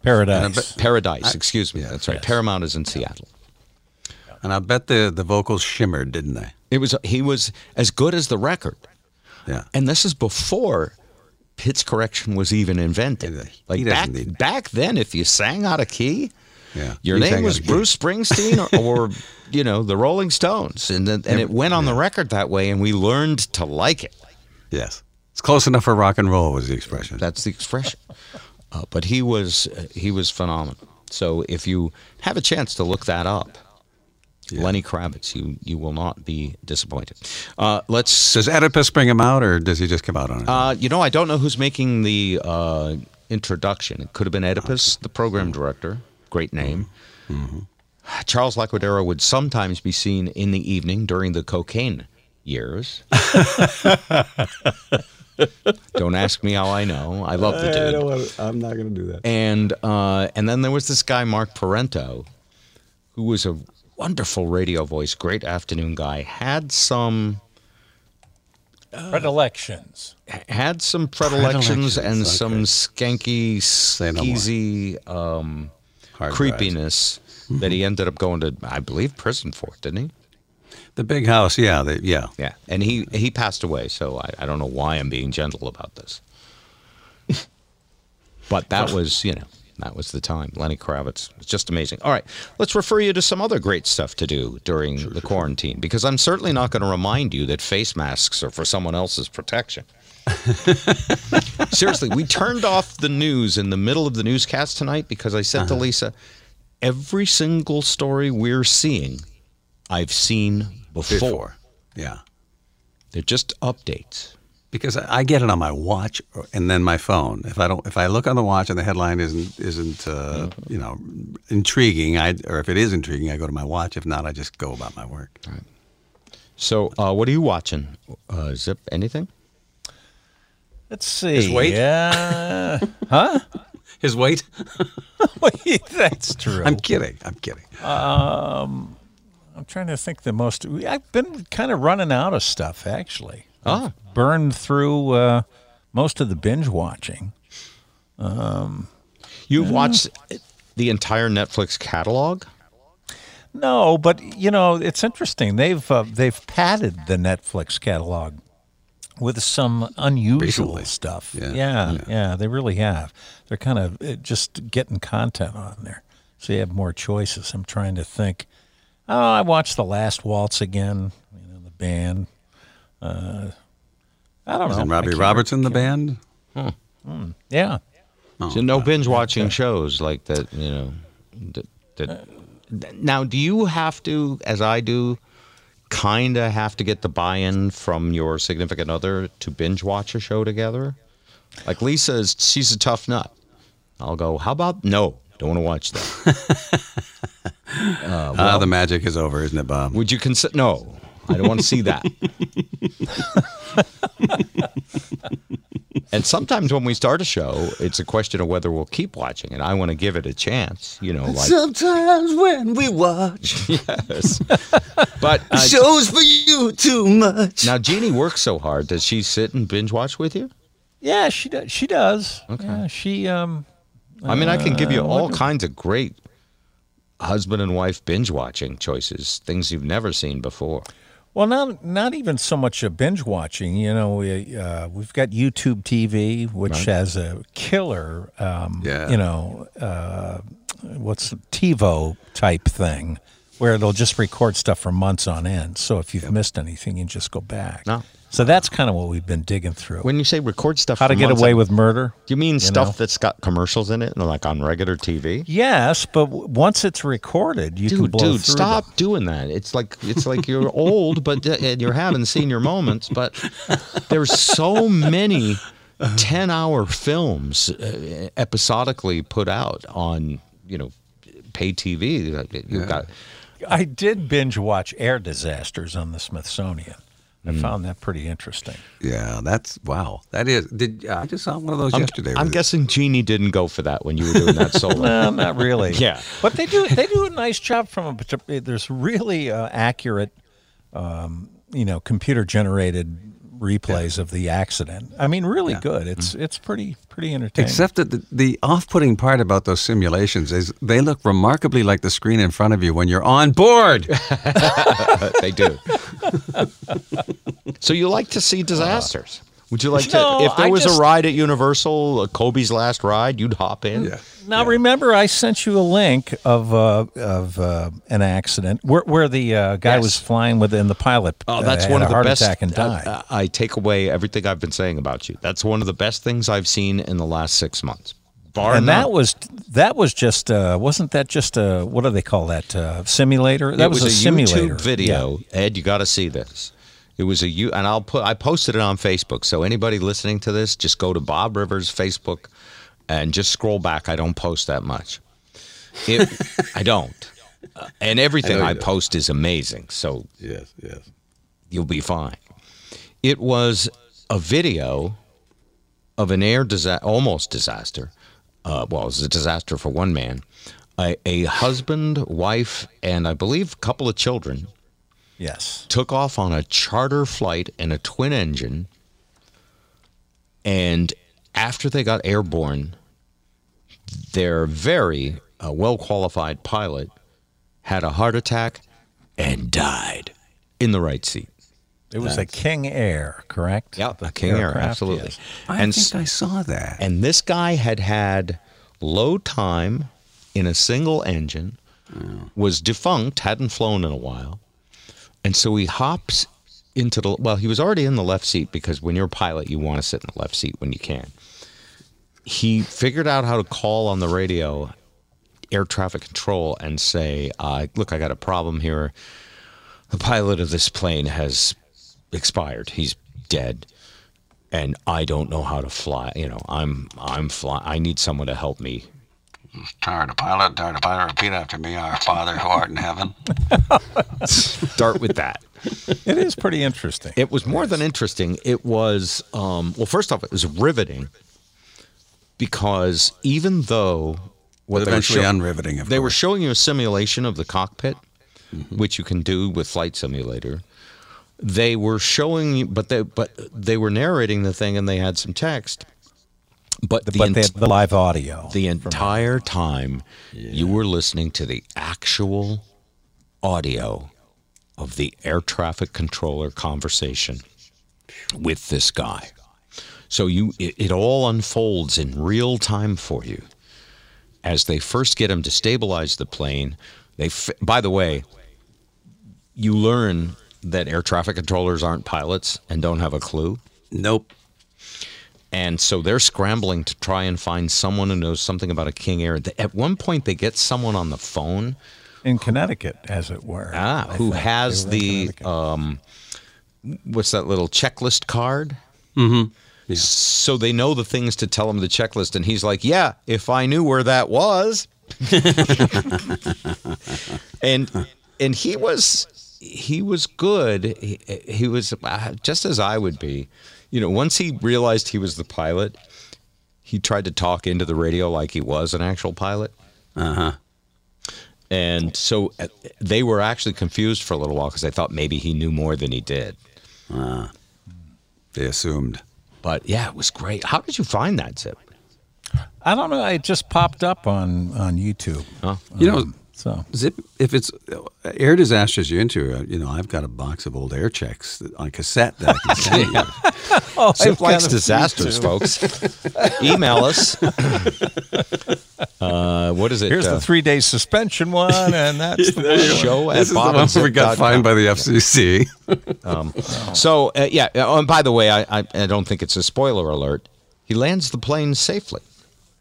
Paradise. Paradise, excuse me. yeah, That's right. yes. Paramount is in Seattle. And I bet the the vocals shimmered, didn't they? It was he was as good as the record. Yeah. And this is before pitch correction was even invented. Like back, back then if you sang out of key, Yeah. your You name was out of key. Bruce Springsteen or, or you know, the Rolling Stones and then, and it went on the record that way and we learned to like it. Yes. It's close enough for rock and roll was the expression. That's the expression. Uh, but he was uh, he was phenomenal. So if you have a chance to look that up, Lenny Kravitz, you you will not be disappointed. Uh, let's. Does Oedipus bring him out, or does he just come out on it? Uh, you know, I don't know who's making the uh, introduction. It could have been Oedipus, the program director. Great name. Charles Laquidara would sometimes be seen in the evening during the cocaine years. don't ask me how I know. I love the dude. I'm not going to do that. and uh, and then there was this guy Mark Parenteau, who was a wonderful radio voice, great afternoon guy. Had some Predilections. had some predilections, Predilections, and some okay. skanky, no more. skeezy um, Hard creepiness that he ended up going to, I believe, prison for, didn't he? The big house, yeah, the, yeah. Yeah, and he he passed away. So I, I don't know why I'm being gentle about this, but that was you know that was the time. Lenny Kravitz was just amazing. All right, let's refer you to some other great stuff to do during the quarantine because I'm certainly not going to remind you that face masks are for someone else's protection. Seriously, we turned off the news in the middle of the newscast tonight because I said to uh-huh. Lisa, every single story we're seeing, I've seen before. Before. Yeah. They're just updates. Because I I get it on my watch and then my phone. If I don't, if I look on the watch and the headline isn't isn't uh, you know intriguing, I or if it is intriguing, I go to my watch. If not, I just go about my work. So, uh, what are you watching? Uh, Zip, anything? Let's see. His weight? Yeah. huh? His weight? Wait, that's true. I'm kidding. I'm kidding. Um, I'm trying to think the most. I've been kind of running out of stuff actually. Ah, Burned through uh, most of the binge watching. you've watched the entire Netflix catalog? No, but you know it's interesting. They've uh, they've padded the Netflix catalog with some unusual Recently. stuff. Yeah, Yeah, yeah, they really have. They're kind of uh, just getting content on there, so you have more choices. I'm trying to think. Oh, I watched the Last Waltz again. You know, the band. Uh, I don't know. And I Robbie can't- Robertson, the band. Hmm. Hmm. Yeah. Oh, so no binge watching shows like that, you know. That, that, uh, now, do you have to, as I do, kind of have to get the buy-in from your significant other to binge watch a show together? Like Lisa is, she's a tough nut. I'll go. How about no? Don't want to watch that. Uh, ah, the magic is over, isn't it, Bob? Would you consider? No, I don't want to see that. and sometimes when we start a show, it's a question of whether we'll keep watching it. I want to give it a chance. You know, like Sometimes when we watch yes. But uh, shows for you too much. now Jeannie works so hard. Does she sit and binge watch with you? Yeah, she does. She does. Okay. Yeah, she um. I mean, I can give you Uh, all kinds of great husband and wife binge watching choices, things you've never seen before. Well, not not even so much a binge watching. You know, we uh, we've got YouTube TV, which has a killer, um, Yeah. you know, uh, what's the TiVo type thing, where it'll just record stuff for months on end. So if you've missed anything, you just go back. No. So that's kind of what we've been digging through. When you say record stuff, How to get away with murder? Do you mean stuff know? that's got commercials in it, like on regular TV? Yes, but w- once it's recorded, you can Dude, blow dude, stop them. doing that. It's like it's like you're old, but and you're having senior moments. But there's so many ten-hour films uh, episodically put out on you know pay TV. You've got I did binge watch Air Disasters on the Smithsonian. I Mm. found that pretty interesting. Yeah, that's wow. That is. Did I just saw one of those I'm, yesterday? I'm with- guessing Jeannie didn't go for that when you were doing that solo. Well, not really. Yeah. but they do they do a nice job from a. partic- There's really uh, accurate, um, you know, computer generated replays of the accident. I mean, really good. It's mm-hmm. it's pretty pretty entertaining. Except that the, the off-putting part about those simulations is they look remarkably like the screen in front of you when you're on board. they do. so you like to see disasters? Would you like to? No, if there I was just- a ride at Universal, uh, Kobe's last ride, you'd hop in. now remember, I sent you a link of uh, of uh, an accident where where the uh, guy Yes. was flying with within the pilot. Oh, uh, that's had one a of the best. attack and uh, died. uh, I take away everything I've been saying about you. That's one of the best things I've seen in the last six months. Bar and none. that was that was just uh, wasn't that just a what do they call that uh, simulator? That it was, was, a, a, simulator YouTube video. Ed, you got to see this. It was a you, and I'll put. I posted it on Facebook. So anybody listening to this, just go to Bob Rivers Facebook, and just scroll back. I don't post that much. It, I don't, and everything you I, post is amazing. So yes, yes. you'll be fine. It was a video of an air disaster, almost disaster. Uh, well, it was a disaster for one man. A, a husband, wife, and I believe a couple of children Yes. took off on a charter flight in a twin engine. And after they got airborne, their very uh, well qualified pilot had a heart attack and died in the right seat. It was a King Air, correct? Yep, The a King Air, absolutely. yes. I and think I saw that. and this guy had had low time in a single engine, was defunct, hadn't flown in a while, and so he hops into the well. He was already in the left seat because when you're a pilot, you want to sit in the left seat when you can. He figured out how to call on the radio, air traffic control, and say, uh, "Look, I got a problem here. The pilot of this plane has expired. He's dead." and I don't know how to fly. You know, I'm I'm fly. I need someone to help me. Tired of pilot, tired of pilot. Repeat after me, Our Father who art in heaven. Start with that. It is pretty interesting. It was more than interesting. It was um, well. First off, it was riveting because even though what But they were eventually unriveting, of they were showing you a simulation of the cockpit, which you can do with Flight Simulator. They were showing, you, but they but they were narrating the thing, and they had some text. But the, but ent- they had the live audio. the entire time you were listening to the actual audio of the air traffic controller conversation with this guy. So you it, it all unfolds in real time for you as they first get him to stabilize the plane. They f- by the way, you learn that air traffic controllers aren't pilots and don't have a clue. Nope. And so they're scrambling to try and find someone who knows something about a King Air. At one point, they get someone on the phone In Connecticut, as it were. ah, I who has They were in the um, what's that little checklist card? Mm-hmm. So they know the things to tell him the checklist, and he's like, "Yeah, if I knew where that was." and and he was he was good. He, he was uh, just as I would be. You know, once he realized he was the pilot, he tried to talk into the radio like he was an actual pilot. Uh huh. And so uh, they were actually confused for a little while because they thought maybe he knew more than he did. They assumed. But yeah, it was great. How did you find that, Zip? I don't know. It just popped up on on YouTube. Huh? You know, So Zip, if it's uh, air disasters you're into, uh, you know, I've got a box of old air checks that- on cassette that I can send you. oh, Zip likes disasters, folks. Email us. uh, what is it? Here's uh, the three day suspension one, and that's the show at This is the one where we got fined by the FCC. So uh, yeah. Oh, and by the way, I, I I don't think it's a spoiler alert. He lands the plane safely,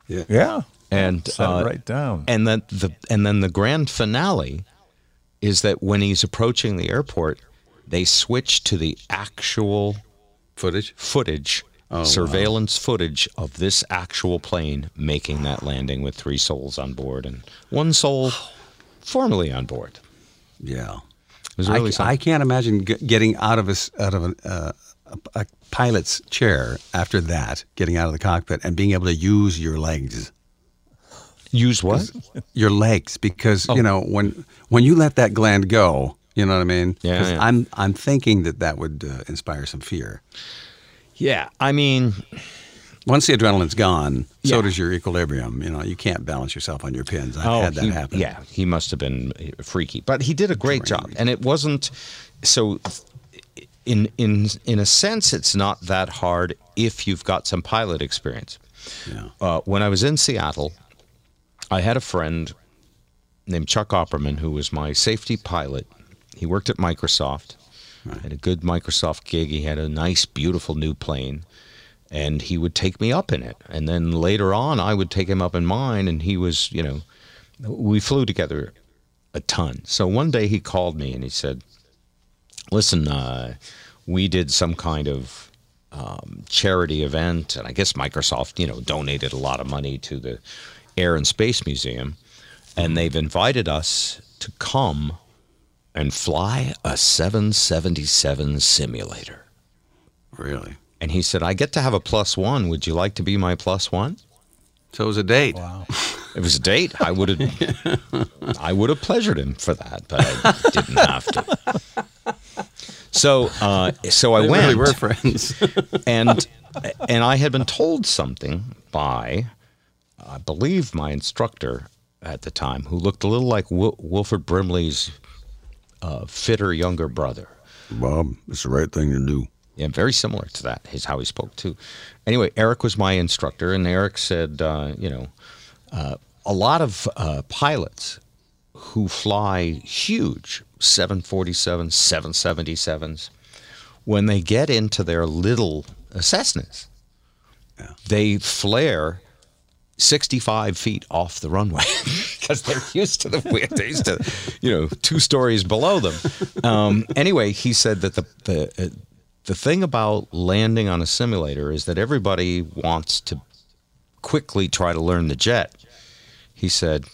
Yeah. yeah. And Set uh, it right down. and then the and then the grand finale is that when he's approaching the airport, they switch to the actual Footage. footage, surveillance footage of this actual plane making that landing with three souls on board and one soul formerly on board. Yeah. It was I, really ca- I can't imagine g- getting out of a s- out of a, uh, a, a pilot's chair after that, getting out of the cockpit and being able to use your legs, use what? your legs, because Oh. you know when when you let that gland go, you know what I mean. Yeah, yeah. I'm I'm thinking that that would uh, inspire some fear. Yeah, I mean, Once the adrenaline's gone, so does your equilibrium. You know, you can't balance yourself on your pins. I've oh, had that he- happen. yeah, he must have been freaky, but he did a great job, and it wasn't so. In in in a sense, it's not that hard if you've got some pilot experience. Yeah. Uh, when I was in Seattle, I had a friend named Chuck Opperman who was my safety pilot. He worked at Microsoft, had a good Microsoft gig. He had a nice, beautiful new plane, and he would take me up in it. And then later on, I would take him up in mine, and he was, you know, we flew together a ton. So one day he called me and he said, "Listen, uh, we did some kind of um, charity event, and I guess Microsoft, you know, donated a lot of money to the Air and Space Museum, and they've invited us to come and fly a 777 simulator." Really. And he said, "I get to have a plus one. Would you like to be my plus one?" So it was a date. Wow. It was a date. I would have, I would have pleasured him for that, but I didn't have to. So, uh, so I They went, really were friends. and and I had been told something by, I believe, my instructor at the time, who looked a little like Wil- Wilford Brimley's uh, fitter younger brother. Bob, it's the right thing to do. Yeah, very similar to that is how he spoke too. Anyway, Eric was my instructor, and Eric said, uh, you know, uh, a lot of uh, pilots who fly huge 747, 777s, when they get into their little Cessnas, they flare 65 feet off the runway because they're used to the wind. they're used to you know two stories below them. Um, anyway, he said that the the uh, the thing about landing on a simulator is that everybody wants to quickly try to learn the jet. He said,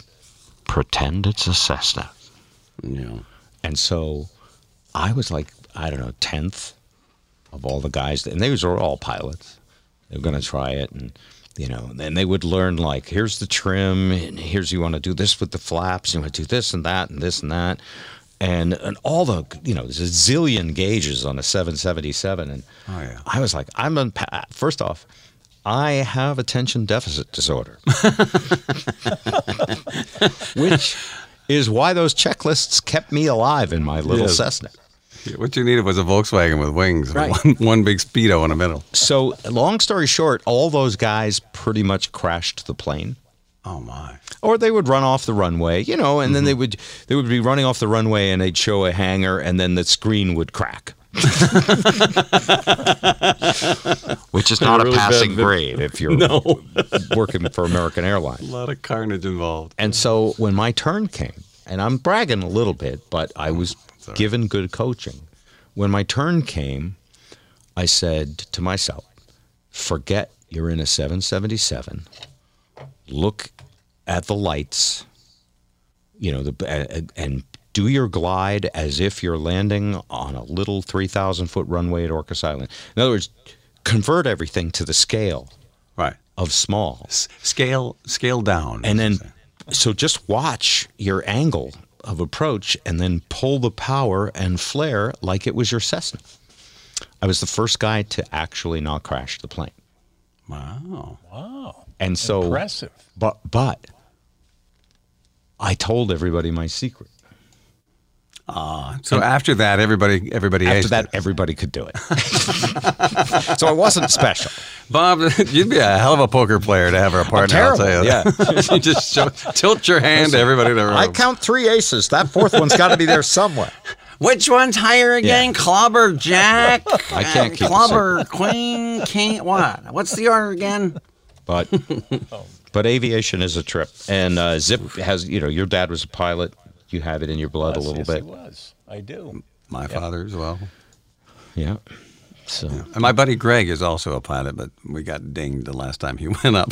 Pretend it's a Cessna. Yeah. and so I was like I don't know tenth of all the guys, and these were all pilots. They were going to try it, and you know, and they would learn like here's the trim, and here's you want to do this with the flaps, you want to do this and that, and this and that, and and all the you know there's a zillion gauges on a 777, and Oh, yeah. I was like, I'm on. First off. I have attention deficit disorder, which is why those checklists kept me alive in my little. Cessna. What you needed was a Volkswagen with wings, Right. one, one big speedo in the middle. So, long story short, all those guys pretty much crashed the plane. Oh my! or they would run off the runway, you know, and then they mm-hmm. would they would be running off the runway and they'd show a hangar and then the screen would crack. Which is not a Really bad passing vid- grade. if you're working for American Airlines. A lot of carnage involved. And so when my turn came, and I'm bragging a little bit, but I was given good coaching. When my turn came, I said to myself, forget you're in a 777. Look at the lights, you know, the, and, and do your glide as if you're landing on a little 3,000 foot runway at Orcas Island. In other words, convert everything to the scale Right. of small. S- scale scale down. And then, so just watch your angle of approach and then pull the power and flare like it was your Cessna. I was the first guy to actually not crash the plane. wow. Wow. And so, Impressive. but, but I told everybody my secret. So after that, everybody everybody After that, it. everybody could do it. so I wasn't special. Bob, you'd be a hell of a poker player to have a partner. I'll tell you. that. you just show, tilt your hand to everybody in the room. I count three aces. That fourth one's got to be there somewhere. Which one's higher again? Clobber Jack? I can't keep Clobber Queen? King? What? What's the order again? but but aviation is a trip and uh, zip has you know your dad was a pilot you have it in your blood a little yes, bit It was. I do. My father as well. yeah so And my buddy Greg is also a pilot, but we got dinged the last time he went up,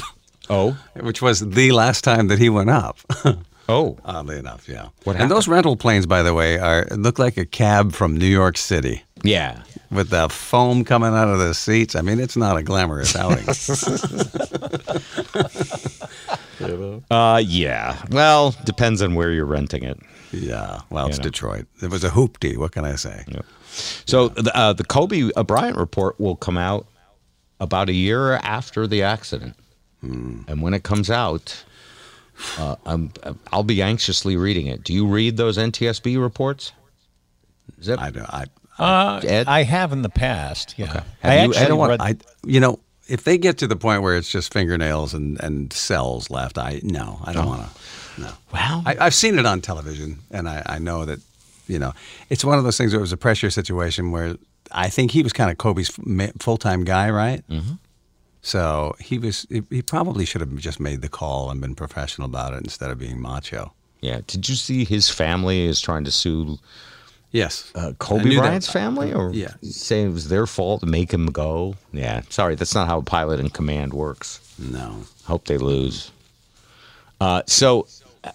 oh which was the last time that he went up. oh Oddly enough, yeah. What and those rental planes, by the way, are look like a cab from New York City yeah with the foam coming out of the seats. I mean, it's not a glamorous outing. uh yeah well depends on where you're renting it yeah. Well, it's know. Detroit. It was a hoopty. What can I say? so the, uh, the Kobe Bryant report will come out about a year after the accident and when it comes out uh, I'm, I'll be anxiously reading it do you read those NTSB reports Zip? I don't. I, Uh, Ed? I have in the past. Yeah. Have I you- actually I don't want. read- I you know if they get to the point where it's just fingernails and and cells left, I no, I don't want to. No. Wow. I, I've seen it on television, and I, I know that you know it's one of those things where it was a pressure situation where I think he was kind of Kobe's full time guy, right? Mm-hmm. So he was. He probably should have just made the call and been professional about it instead of being macho. Yeah. Did you see his family is trying to sue Yes, uh, Kobe knew that. Bryant's family, or Yeah. say it was their fault to make him go? Yeah. Sorry, that's not how a pilot in command works. No. Hope they lose. Uh, so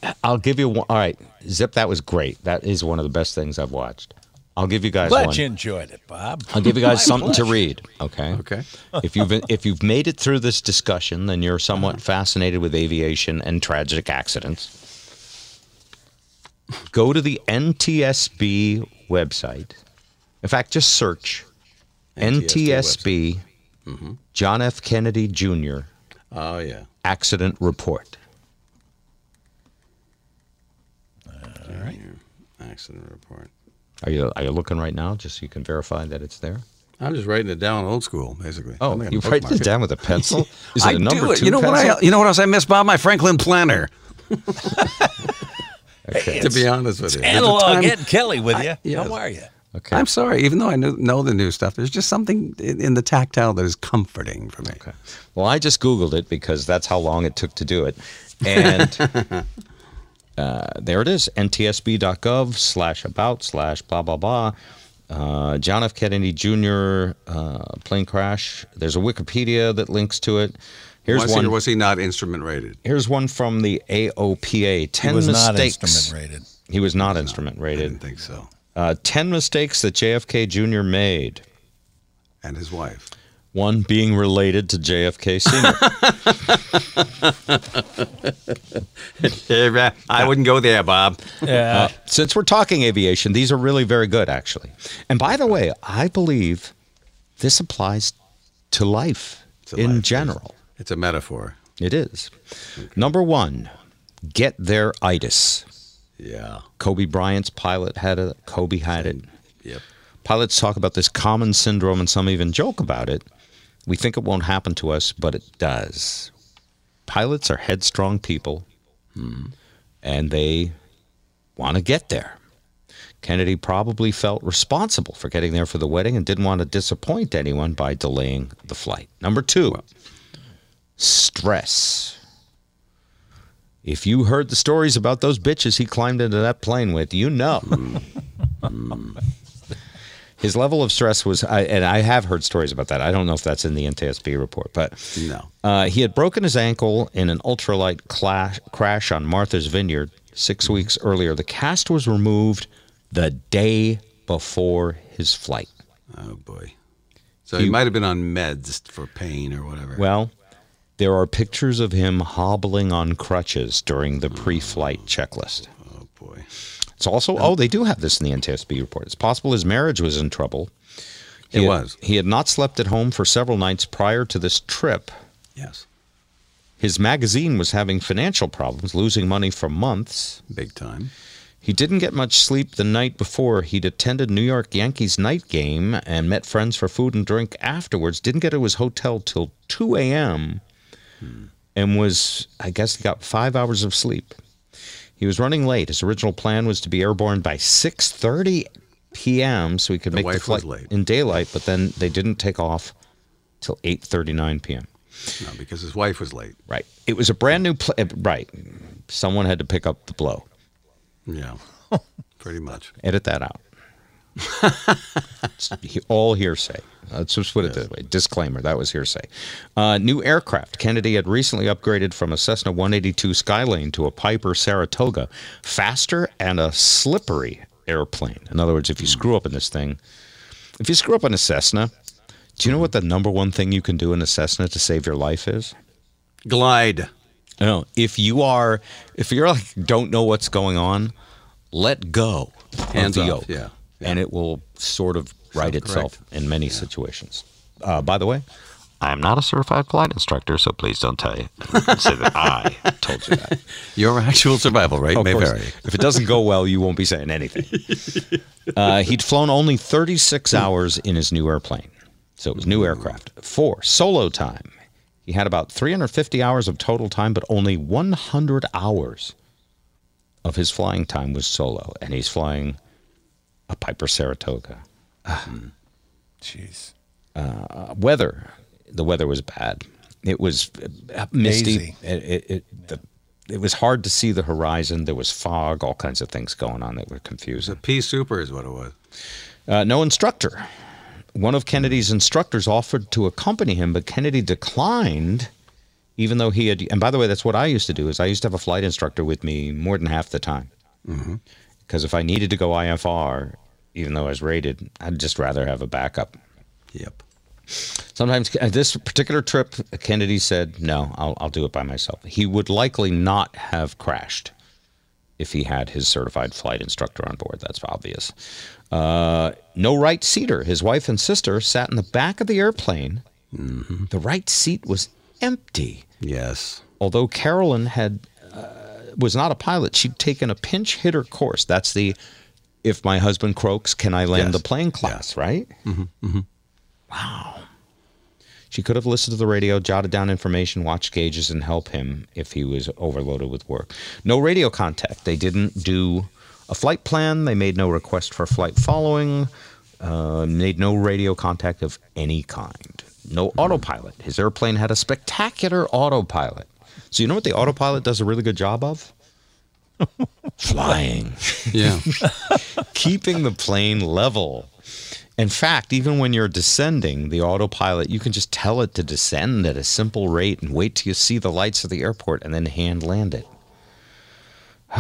I- I'll give you one. All right, Zip, that was great. That is one of the best things I've watched. I'll give you guys Glad one. you enjoyed it, Bob. I'll give you guys My something to read. Okay. Okay. if you've if you've made it through this discussion, then you're somewhat fascinated with aviation and tragic accidents. Go to the NTSB website. In fact, just search NTSB, mm-hmm. John F. Kennedy Jr. Oh yeah. accident report. All right. Accident report. Are you are you looking right now, just so you can verify that it's there? I'm just writing it down old school, basically. Oh, you write this down with a pencil? Is it I a number do it. two You know what? pencil? I, you know what else I miss, Bob? My Franklin planner. Okay. to be honest with you, There's a Analog time- Ed Kelly with you. yes. How are you? Okay. I'm sorry, even though I know, know the new stuff, there's just something in, in the tactile that is comforting for me. Okay. Well, I just Googled it because that's how long it took to do it. And uh, there it is ntsb.gov slash about slash blah, blah, blah. Uh, John F. Kennedy Jr. Uh, plane crash. There's a Wikipedia that links to it. Here's was, he, one. or was he not instrument rated? Here's one from the AOPA. Ten He Ten was not instrument rated. He was not instrument I rated. I didn't think so. Uh, Ten mistakes that JFK Jr. made. And his wife. One being related to JFK Sr. I wouldn't go there, Bob. Yeah. Since we're talking aviation, these are really very good, actually. And by the way, I believe this applies to life To in life, general. It's a metaphor. It is. Number one, get-there-itis. Yeah. Kobe Bryant's pilot had it. Kobe had it. Yep. Pilots talk about this common syndrome, and some even joke about it. We think it won't happen to us, but it does. Pilots are headstrong people, hmm. and they want to get there. Kennedy probably felt responsible for getting there for the wedding and didn't want to disappoint anyone by delaying the flight. Number two, stress. If you heard the stories about those bitches he climbed into that plane with, you know. His level of stress was, I, and I have heard stories about that. I don't know if that's in the NTSB report, but No. uh, he had broken his ankle in an ultralight clash, crash on Martha's Vineyard six weeks earlier. The cast was removed the day before his flight. Oh boy. So he, might have been on meds for pain or whatever. Well, there are pictures of him hobbling on crutches during the pre flight checklist. oh boy. It's also, oh, they do have this in the NTSB report. It's possible his marriage was in trouble. It had- was. He had not slept at home for several nights prior to this trip. Yes. His magazine was having financial problems, losing money for months. Big time. He didn't get much sleep the night before. He'd attended New York Yankees night game and met friends for food and drink afterwards. Didn't get to his hotel till 2 a.m. and was, I guess, he got five hours of sleep. He was running late. His original plan was to be airborne by 6:30 p.m. so he could The make the flight in daylight. But then they didn't take off till 8:39 p.m. No, because his wife was late. Right. It was a brand new pl- uh, right. Someone had to pick up the blow. Yeah. Pretty much. Edit that out. All hearsay. Let's just put it this way. Disclaimer: that was hearsay. Uh, new aircraft. Kennedy had recently upgraded from a Cessna 182 Skylane to a Piper Saratoga, faster and a slippery airplane. In other words, if you screw up in this thing, if you screw up in a Cessna, do you know what the number one thing you can do in a Cessna to save your life is? Glide. No, if you are, if you're like don't know what's going on, let go Hands of the off, yoke, yeah, and it will sort of right Self-correct. itself in many situations. Uh, by the way, I am not a certified flight instructor, so please don't tell you. Say that I told you that. Your actual survival rate Of may course, vary. if it doesn't go well, you won't be saying anything. Uh, he'd flown only 36 hours in his new airplane, so it was new aircraft. Four solo time. He had about 350 hours of total time, but only 100 hours of his flying time was solo, and he's flying a Piper Saratoga. Jeez. Uh, weather, the weather was bad. It was uh, misty. Hazy. It, it, it, the, it was hard to see the horizon. There was fog, all kinds of things going on that were confusing. Pea super is what it was. Uh, no instructor. One of Kennedy's instructors offered to accompany him, but Kennedy declined, even though he had. And by the way, that's what I used to do. Is I used to have a flight instructor with me more than half the time. Because if I needed to go IFR, even though I was rated, I'd just rather have a backup. Yep. Sometimes uh, this particular trip, Kennedy said, "No, I'll, I'll do it by myself." He would likely not have crashed if he had his certified flight instructor on board. That's obvious. Uh, no right seater. His wife and sister sat in the back of the airplane. The right seat was empty. Yes. Although Carolyn had uh, was not a pilot, she'd taken a pinch hitter course. That's the if my husband croaks, can I land Yes. the plane class, right? Mm-hmm, Wow. She could have listened to the radio, jotted down information, watched gauges, and help him if he was overloaded with work. No radio contact. They didn't do a flight plan. They made no request for flight following. Uh, made no radio contact of any kind. No autopilot. His airplane had a spectacular autopilot. So you know what the autopilot does a really good job of? Flying Yeah. keeping the plane level. In fact, even when you're descending, the autopilot, you can just tell it to descend at a simple rate and wait till you see the lights of the airport and then hand land it.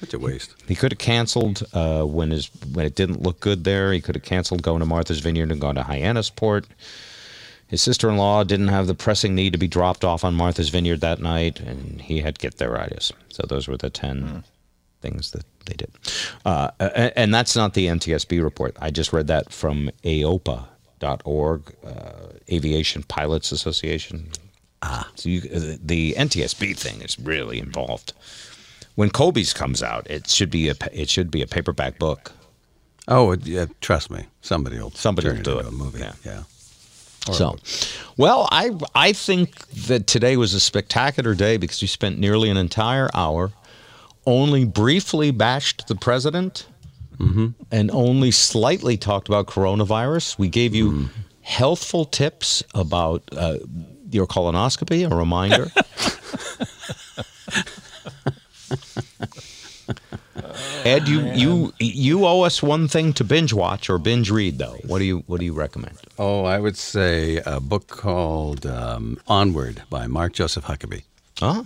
Such a waste. He could have canceled uh, when his when it didn't look good there. He could have canceled going to Martha's Vineyard and gone to Hyannisport. His sister-in-law didn't have the pressing need to be dropped off on Martha's Vineyard that night, and he had get-there-itis. So those were the ten things that they did. Uh, and that's not the NTSB report. I just read that from AOPA.org, uh, Aviation Pilots Association. Ah. So you, uh, the NTSB thing is really involved. When Kobe's comes out, it should be a it should be a paperback book. Oh, it- yeah, trust me, somebody will Somebody turn will do into it. A movie. Yeah. yeah. So, well, I I think that today was a spectacular day because you spent nearly an entire hour, only briefly bashed the president, and only slightly talked about coronavirus. We gave you healthful tips about uh, your colonoscopy, a reminder. Ed, you, you you owe us one thing to binge watch or binge read though. What do you what do you recommend? Oh, I would say a book called um, Onward by Mark Joseph Huckabee. Ah.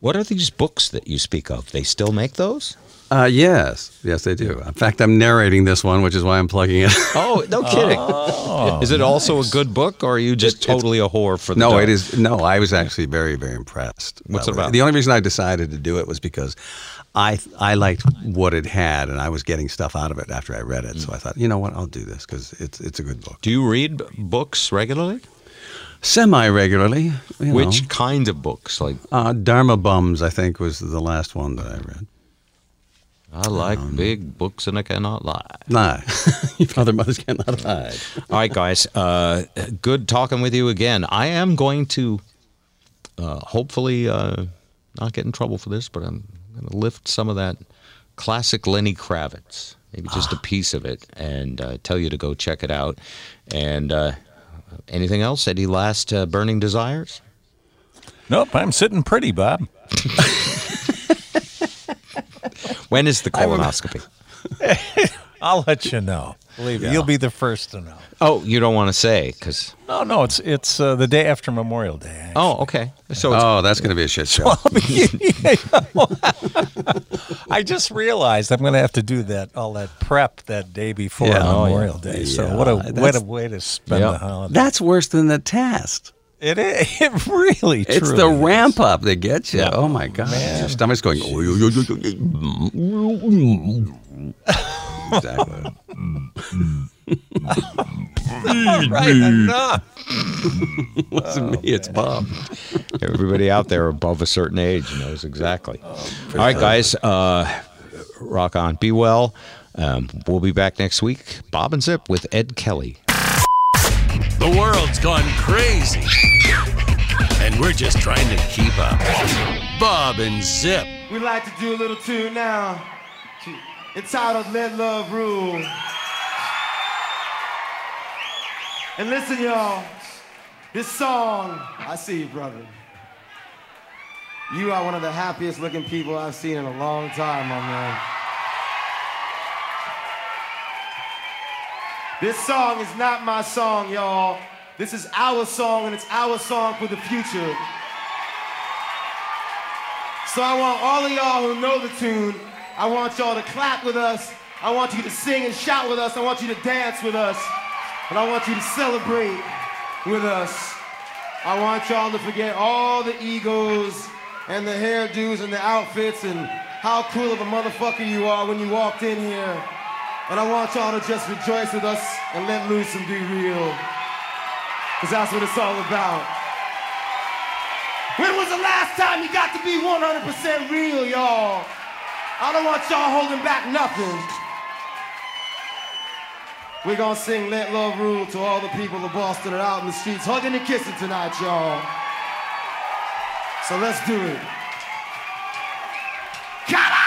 What are these books that you speak of? They still make those? Uh, yes, yes, they do. In fact, I'm narrating this one, which is why I'm plugging it. Oh, no kidding. is it also a good book, or are you just It- it's- totally a whore for the no, dark? it is. No, I was actually very, very impressed. What's it what- about? The only reason I decided to do it was because I I liked what it had, and I was getting stuff out of it after I read it. So I thought, you know what, I'll do this because it's it's a good book. Do you read books regularly? Semi regularly. Which kind of books? Like uh, Dharma Bums, I think, was the last one that I read. I like big books and I cannot lie. Lie. Your father, mothers cannot hide. All right, guys. Uh, good talking with you again. I am going to uh, hopefully uh, not get in trouble for this, but I'm going to lift some of that classic Lenny Kravitz, maybe just a piece of it, and uh, tell you to go check it out. And uh, anything else? Any last uh, burning desires? Nope, I'm sitting pretty, Bob. When is the colonoscopy? I'll let you know. Believe me, you'll be the first to know. Oh, you don't want to say because. No, no, it's it's uh, the day after Memorial Day. Oh, okay. So it's, Oh, that's going to be a shit show. I just realized I'm going to have to do that all that prep that day before Yeah. Oh, Memorial yeah. Day. So what a what a way to spend Yeah. the holiday. That's worse than the test. it is. It really. It's the is. ramp up that gets you. Yeah. Oh my god, your stomach's going. Exactly. Right enough. Wasn't me. It's Bob. Everybody out there above a certain age knows exactly. All right, guys, uh, rock on. Be well. Um, we'll be back next week. Bob and Zip with Ed Kelly. The world's gone crazy. And we're just trying to keep up. Bob and Zip. We like to do a little tune now entitled Let Love Rule. And listen, y'all, this song, I see you, brother. You are one of the happiest looking people I've seen in a long time, my man. This song is not my song, y'all. This is our song, and it's our song for the future. So I want all of y'all who know the tune, I want y'all to clap with us. I want you to sing and shout with us. I want you to dance with us. And I want you to celebrate with us. I want y'all to forget all the egos and the hairdos and the outfits and how cool of a motherfucker you are when you walked in here. And I want y'all to just rejoice with us and let loose and be real. Because that's what it's all about. When was the last time you got to be 100% real, y'all? I don't want y'all holding back nothing. We're gonna sing Let Love Rule to all the people of Boston that are out in the streets hugging and kissing tonight, y'all. So let's do it. Come!